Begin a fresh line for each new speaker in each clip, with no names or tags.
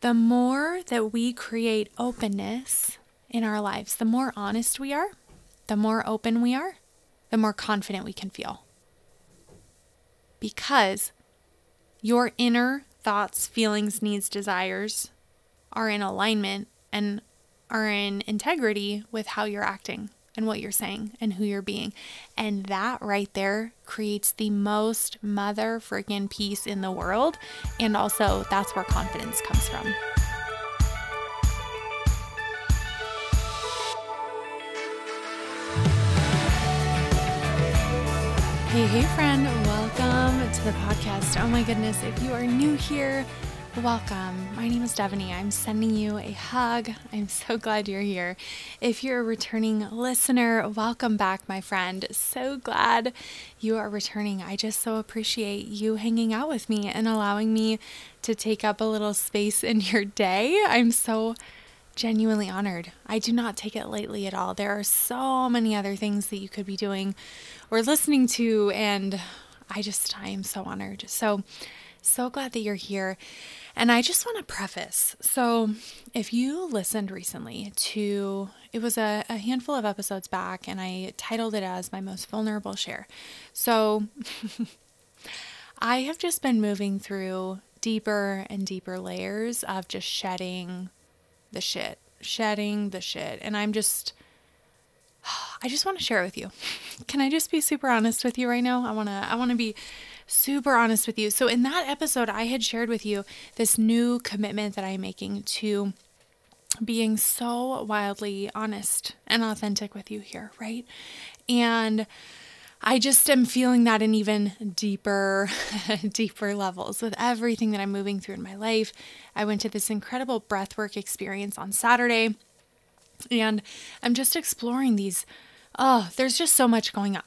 the more that we create openness in our lives, the more honest we are, the more open we are, the more confident we can feel. Because your inner thoughts, feelings, needs, desires are in alignment and are in integrity with how you're acting and what you're saying and who you're being. And that right there creates the most mother freaking peace in the world. And also, that's where confidence comes from. Hey, hey, friend, welcome to the podcast. Oh my goodness, if you are new here, welcome. My name is Devoney. I'm sending you a hug. I'm so glad you're here. If you're a returning listener, welcome back, my friend. So glad you are returning. I just so appreciate you hanging out with me and allowing me to take up a little space in your day. I'm so genuinely honored. I do not take it lightly at all. There are so many other things that you could be doing or listening to, and I just, I am so honored. So, so glad that you're here. And I just want to preface so, if you listened recently to, it was a, a handful of episodes back, and I titled it as My Most Vulnerable Share. So, I have just been moving through deeper and deeper layers of just shedding the shit, shedding the shit. And I'm just, I just want to share it with you. Can I just be super honest with you right now? I want to, I want to be super honest with you. So in that episode, I had shared with you this new commitment that I'm making to being so wildly honest and authentic with you here, right? And I just am feeling that in even deeper, deeper levels with everything that I'm moving through in my life. I went to this incredible breathwork experience on Saturday, and I'm just exploring these. Oh, there's just so much going on.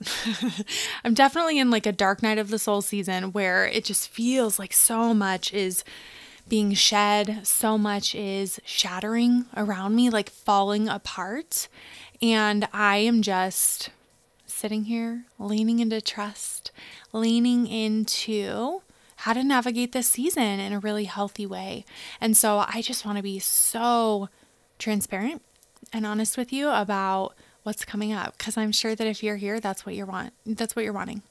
I'm definitely in like a dark night of the soul season where it just feels like so much is being shed, so much is shattering around me, like falling apart. And I am just sitting here, leaning into trust, leaning into how to navigate this season in a really healthy way. And so I just want to be so transparent and honest with you about what's coming up because I'm sure that if you're here that's what you want that's what you're wanting.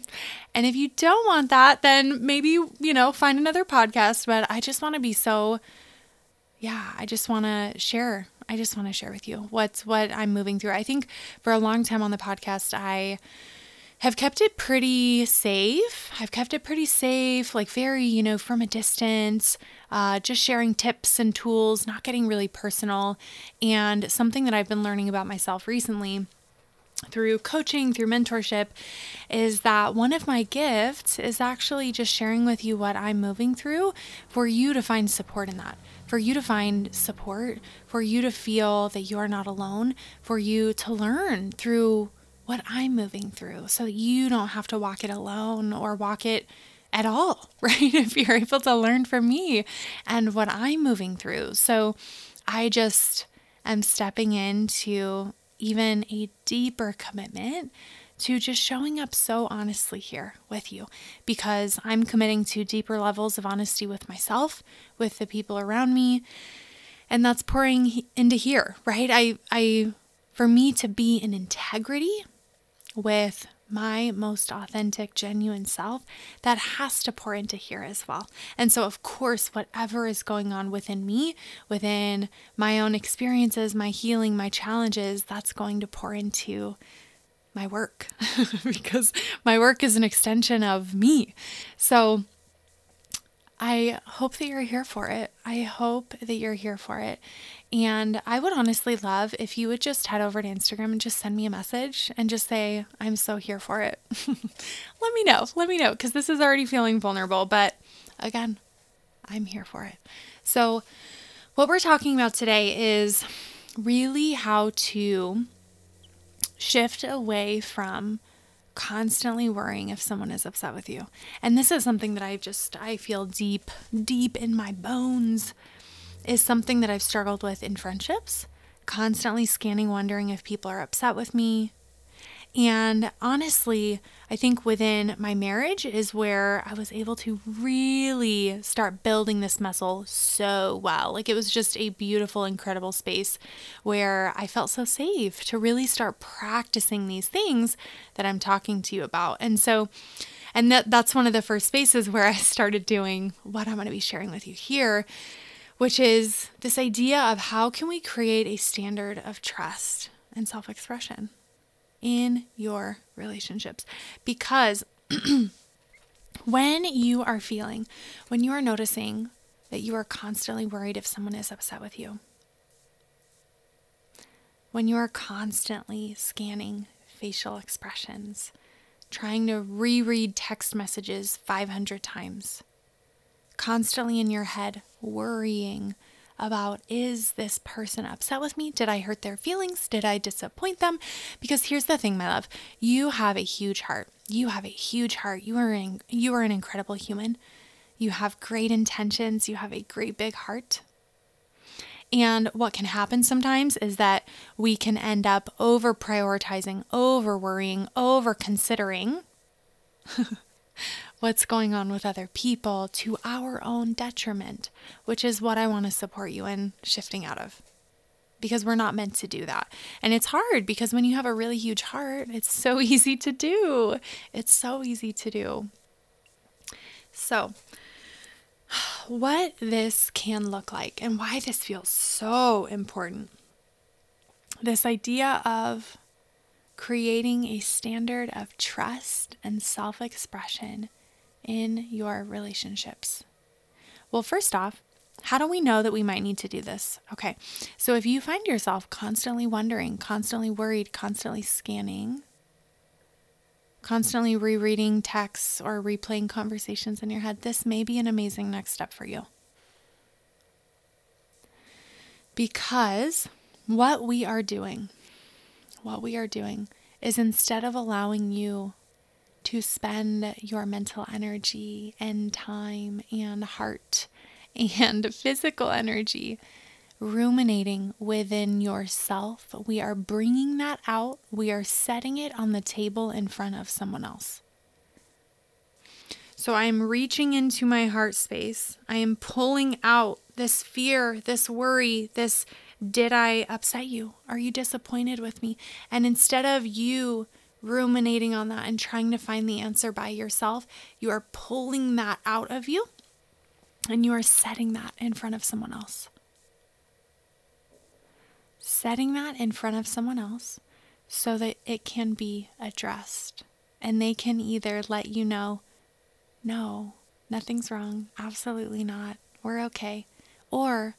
and if you don't want that then maybe you know find another podcast but I just want to be so yeah, I just want to share I just want to share with you what's what I'm moving through. I think for a long time on the podcast, I have kept it pretty safe. I've kept it pretty safe, like very, you know, from a distance, uh, just sharing tips and tools, not getting really personal. And something that I've been learning about myself recently through coaching, through mentorship, is that one of my gifts is actually just sharing with you what I'm moving through for you to find support in that for you to find support, for you to feel that you are not alone, for you to learn through what I'm moving through so that you don't have to walk it alone or walk it at all, right? If you're able to learn from me and what I'm moving through. So I just am stepping into even a deeper commitment to just showing up so honestly here with you because I'm committing to deeper levels of honesty with myself, with the people around me, and that's pouring into here, right? I I for me to be in integrity with my most authentic, genuine self, that has to pour into here as well. And so, of course, whatever is going on within me, within my own experiences, my healing, my challenges, that's going to pour into my work because my work is an extension of me. So I hope that you're here for it. I hope that you're here for it. And I would honestly love if you would just head over to Instagram and just send me a message and just say, I'm so here for it. Let me know. Let me know because this is already feeling vulnerable. But again, I'm here for it. So, what we're talking about today is really how to shift away from constantly worrying if someone is upset with you. And this is something that I've just I feel deep deep in my bones is something that I've struggled with in friendships, constantly scanning wondering if people are upset with me. And honestly, I think within my marriage is where I was able to really start building this muscle so well. Like it was just a beautiful, incredible space where I felt so safe to really start practicing these things that I'm talking to you about. And so, and that, that's one of the first spaces where I started doing what I'm going to be sharing with you here, which is this idea of how can we create a standard of trust and self expression in your relationships. Because when you are feeling, when you are noticing that you are constantly worried if someone is upset with you, when you are constantly scanning facial expressions, trying to reread text messages 500 times, constantly in your head worrying about is this person upset with me? Did I hurt their feelings? Did I disappoint them? Because here's the thing, my love, you have a huge heart. You have a huge heart. You are an, you are an incredible human. You have great intentions. You have a great big heart. And what can happen sometimes is that we can end up over prioritizing, over worrying, over considering what's going on with other people to our own detriment, which is what I want to support you in shifting out of. Because we're not meant to do that. And it's hard because when you have a really huge heart, it's so easy to do. It's so easy to do. So, what this can look like and why this feels so important. This idea of creating a standard of trust and self expression in your relationships? Well, first off, how do we know that we might need to do this? Okay, so if you find yourself constantly wondering, constantly worried, constantly scanning, constantly rereading texts or replaying conversations in your head, this may be an amazing next step for you. Because what we are doing, what we are doing is instead of allowing you to spend your mental energy and time and heart and physical energy ruminating within yourself. We are bringing that out, we are setting it on the table in front of someone else. So I'm reaching into my heart space. I am pulling out this fear, this worry, this did I upset you? Are you disappointed with me? And instead of you ruminating on that and trying to find the answer by yourself, you are pulling that out of you and you are setting that in front of someone else. Setting that in front of someone else so that it can be addressed and they can either let you know, no, nothing's wrong, absolutely not, we're okay, or,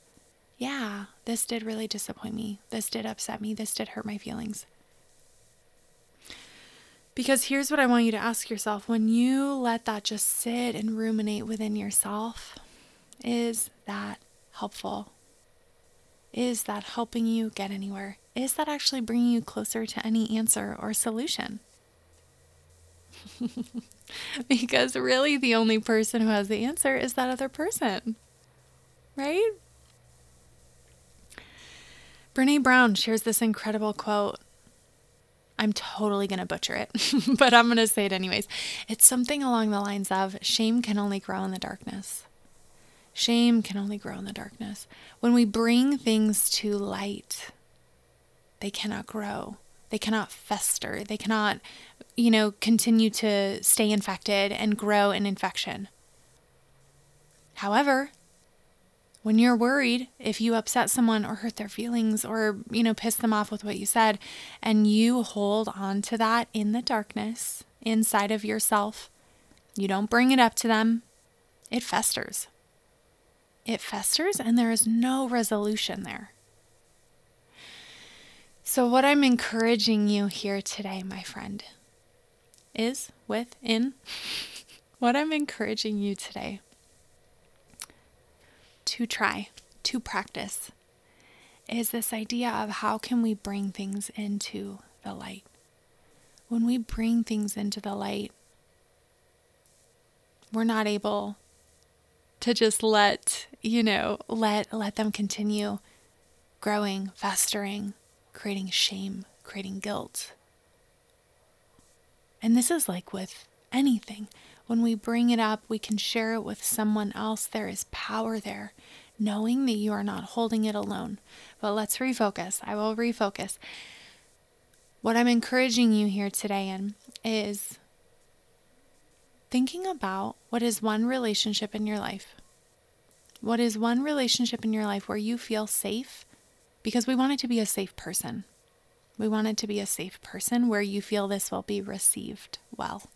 yeah, this did really disappoint me, this did upset me, this did hurt my feelings. Because here's what I want you to ask yourself when you let that just sit and ruminate within yourself, is that helpful? Is that helping you get anywhere? Is that actually bringing you closer to any answer or solution? because really, the only person who has the answer is that other person, right? Brene Brown shares this incredible quote I'm totally going to butcher it, but I'm going to say it anyways. It's something along the lines of shame can only grow in the darkness. Shame can only grow in the darkness. When we bring things to light, they cannot grow. They cannot fester. They cannot, you know, continue to stay infected and grow in infection. However, when you're worried if you upset someone or hurt their feelings or, you know, piss them off with what you said, and you hold on to that in the darkness inside of yourself, you don't bring it up to them, it festers. It festers and there is no resolution there. So, what I'm encouraging you here today, my friend, is within what I'm encouraging you today to try, to practice, is this idea of how can we bring things into the light. When we bring things into the light, we're not able to just let, you know, let let them continue growing, festering, creating shame, creating guilt. And this is like with anything. When we bring it up, we can share it with someone else. There is power there, knowing that you are not holding it alone. But let's refocus. I will refocus. What I'm encouraging you here today in is thinking about what is one relationship in your life. What is one relationship in your life where you feel safe? Because we want it to be a safe person. We want it to be a safe person where you feel this will be received well.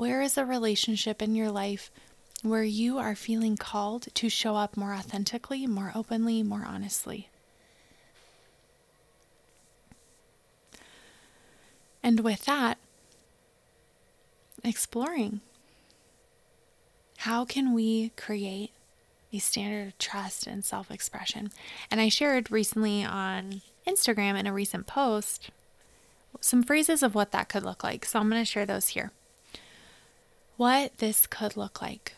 Where is a relationship in your life where you are feeling called to show up more authentically, more openly, more honestly? And with that, exploring how can we create a standard of trust and self expression? And I shared recently on Instagram in a recent post some phrases of what that could look like. So I'm going to share those here. What this could look like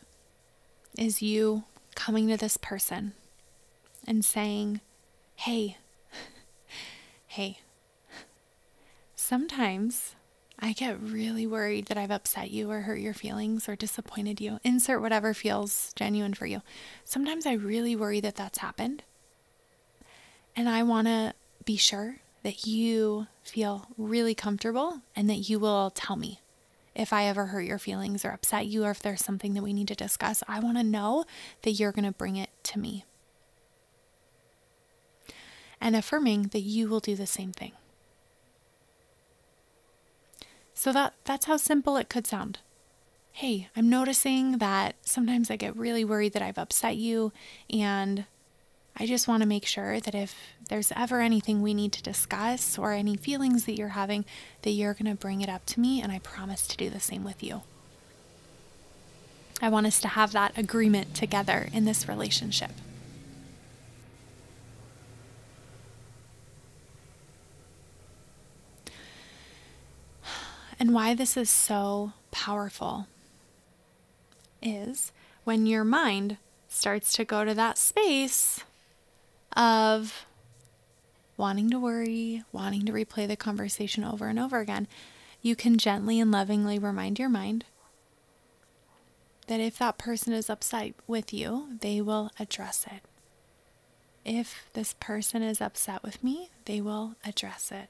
is you coming to this person and saying, Hey, hey, sometimes I get really worried that I've upset you or hurt your feelings or disappointed you. Insert whatever feels genuine for you. Sometimes I really worry that that's happened. And I want to be sure that you feel really comfortable and that you will tell me if I ever hurt your feelings or upset you or if there's something that we need to discuss. I want to know that you're going to bring it to me. And affirming that you will do the same thing. So that that's how simple it could sound. Hey, I'm noticing that sometimes I get really worried that I've upset you and I just want to make sure that if there's ever anything we need to discuss or any feelings that you're having, that you're going to bring it up to me, and I promise to do the same with you. I want us to have that agreement together in this relationship. And why this is so powerful is when your mind starts to go to that space of wanting to worry, wanting to replay the conversation over and over again, you can gently and lovingly remind your mind that if that person is upset with you, they will address it. If this person is upset with me, they will address it.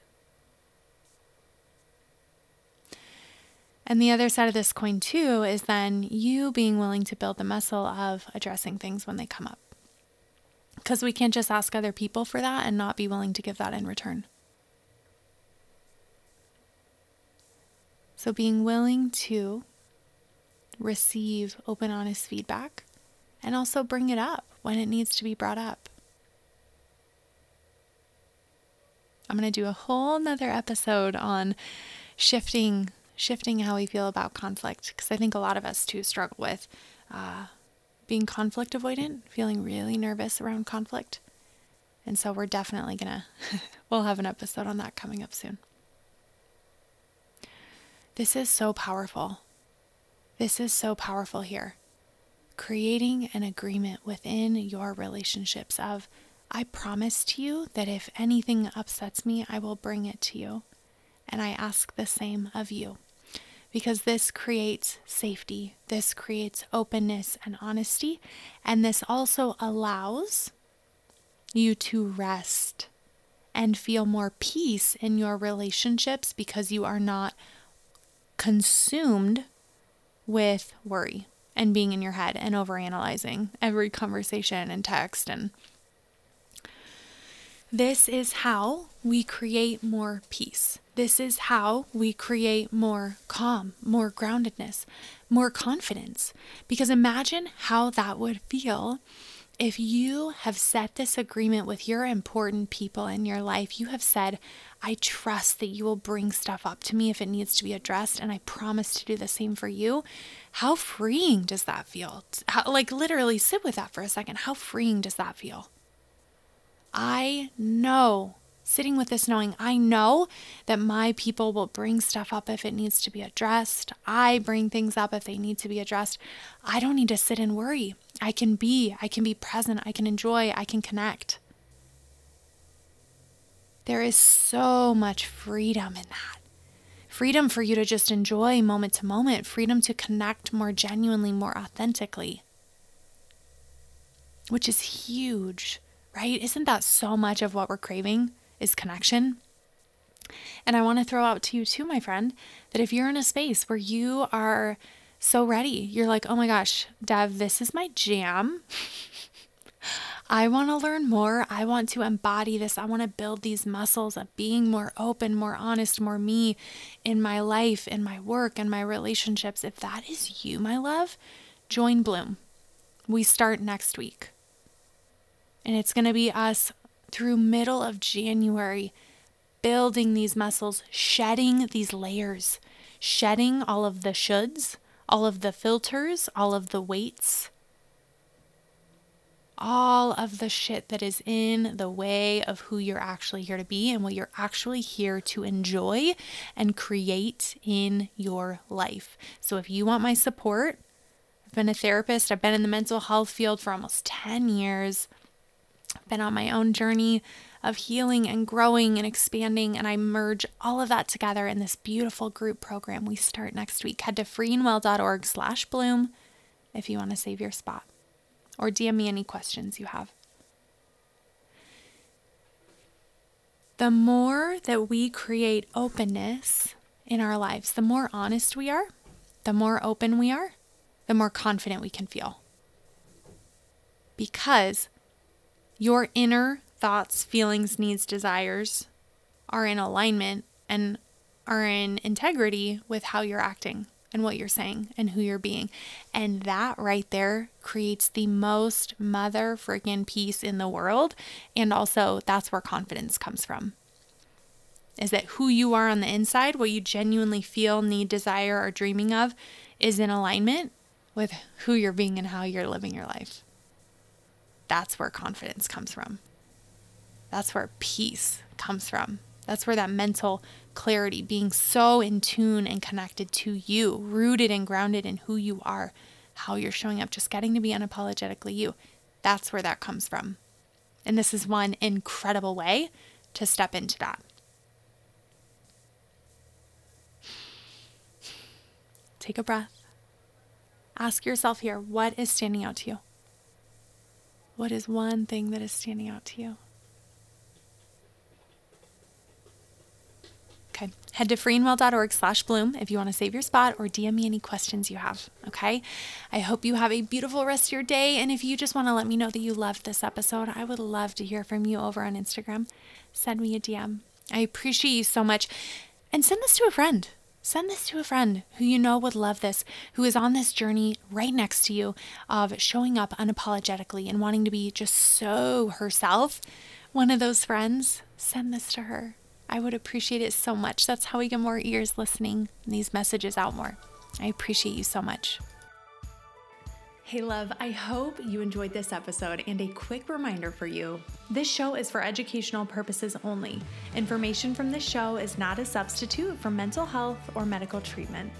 And the other side of this coin, too, is then you being willing to build the muscle of addressing things when they come up. Because we can't just ask other people for that and not be willing to give that in return. So, being willing to receive open, honest feedback and also bring it up when it needs to be brought up. I'm going to do a whole nother episode on shifting shifting how we feel about conflict because I think a lot of us too struggle with uh, being conflict avoidant, feeling really nervous around conflict. And so we're definitely going to, we'll have an episode on that coming up soon. This is so powerful. This is so powerful here. Creating an agreement within your relationships of, I promise to you that if anything upsets me, I will bring it to you. And I ask the same of you because this creates safety, this creates openness and honesty, and this also allows you to rest and feel more peace in your relationships because you are not consumed with worry and being in your head and overanalyzing every conversation and text and this is how we create more peace. This is how we create more calm, more groundedness, more confidence. Because imagine how that would feel if you have set this agreement with your important people in your life. You have said, I trust that you will bring stuff up to me if it needs to be addressed, and I promise to do the same for you. How freeing does that feel? How, like, literally sit with that for a second. How freeing does that feel? I know, sitting with this knowing, I know that my people will bring stuff up if it needs to be addressed. I bring things up if they need to be addressed. I don't need to sit and worry. I can be, I can be present, I can enjoy, I can connect. There is so much freedom in that. freedom for you to just enjoy moment to moment, freedom to connect more genuinely, more authentically, which is huge, right? Isn't that so much of what we're craving is connection? And I want to throw out to you too, my friend, that if you're in a space where you are so ready, you're like, oh my gosh, Dev, this is my jam. I want to learn more. I want to embody this. I want to build these muscles of being more open, more honest, more me in my life, in my work, in my relationships. If that is you, my love, join Bloom. We start next week. And it's going to be us through middle of January building these muscles, shedding these layers, shedding all of the shoulds, all of the filters, all of the weights all of the shit that is in the way of who you're actually here to be and what you're actually here to enjoy and create in your life. So, if you want my support, I've been a therapist, I've been in the mental health field for almost 10 years, been on my own journey of healing and growing and expanding, and I merge all of that together in this beautiful group program we start next week. Head to freeandwell.org slash bloom if you want to save your spot or DM me any questions you have. The more that we create openness in our lives, the more honest we are, the more open we are, the more confident we can feel. Because your inner thoughts, feelings, needs, desires are in alignment and are in integrity with how you're acting and what you're saying and who you're being. And that right there creates the most mother freaking peace in the world. And also, that's where confidence comes from. Is that who you are on the inside, what you genuinely feel, need, desire, or dreaming of, is in alignment with who you're being and how you're living your life. That's where confidence comes from. That's where peace comes from. That's where that mental clarity, being so in tune and connected to you, rooted and grounded in who you are, how you're showing up, just getting to be unapologetically you. That's where that comes from. And this is one incredible way to step into that. Take a breath. Ask yourself here what is standing out to you? What is one thing that is standing out to you? Okay. Head to freeandwell.org slash bloom if you want to save your spot or DM me any questions you have. Okay. I hope you have a beautiful rest of your day. And if you just want to let me know that you loved this episode, I would love to hear from you over on Instagram. Send me a DM. I appreciate you so much. And send this to a friend. Send this to a friend who you know would love this, who is on this journey right next to you of showing up unapologetically and wanting to be just so herself. One of those friends, send this to her. I would appreciate it so much. That's how we get more ears listening these messages out more. I appreciate you so much. Hey, love, I hope you enjoyed this episode. And a quick reminder for you this show is for educational purposes only. Information from this show is not a substitute for mental health or medical treatment.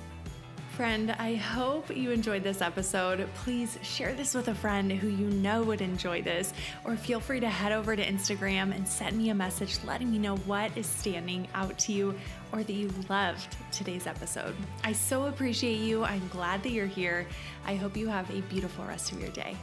Friend, I hope you enjoyed this episode. Please share this with a friend who you know would enjoy this, or feel free to head over to Instagram and send me a message letting me know what is standing out to you or that you loved today's episode. I so appreciate you. I'm glad that you're here. I hope you have a beautiful rest of your day.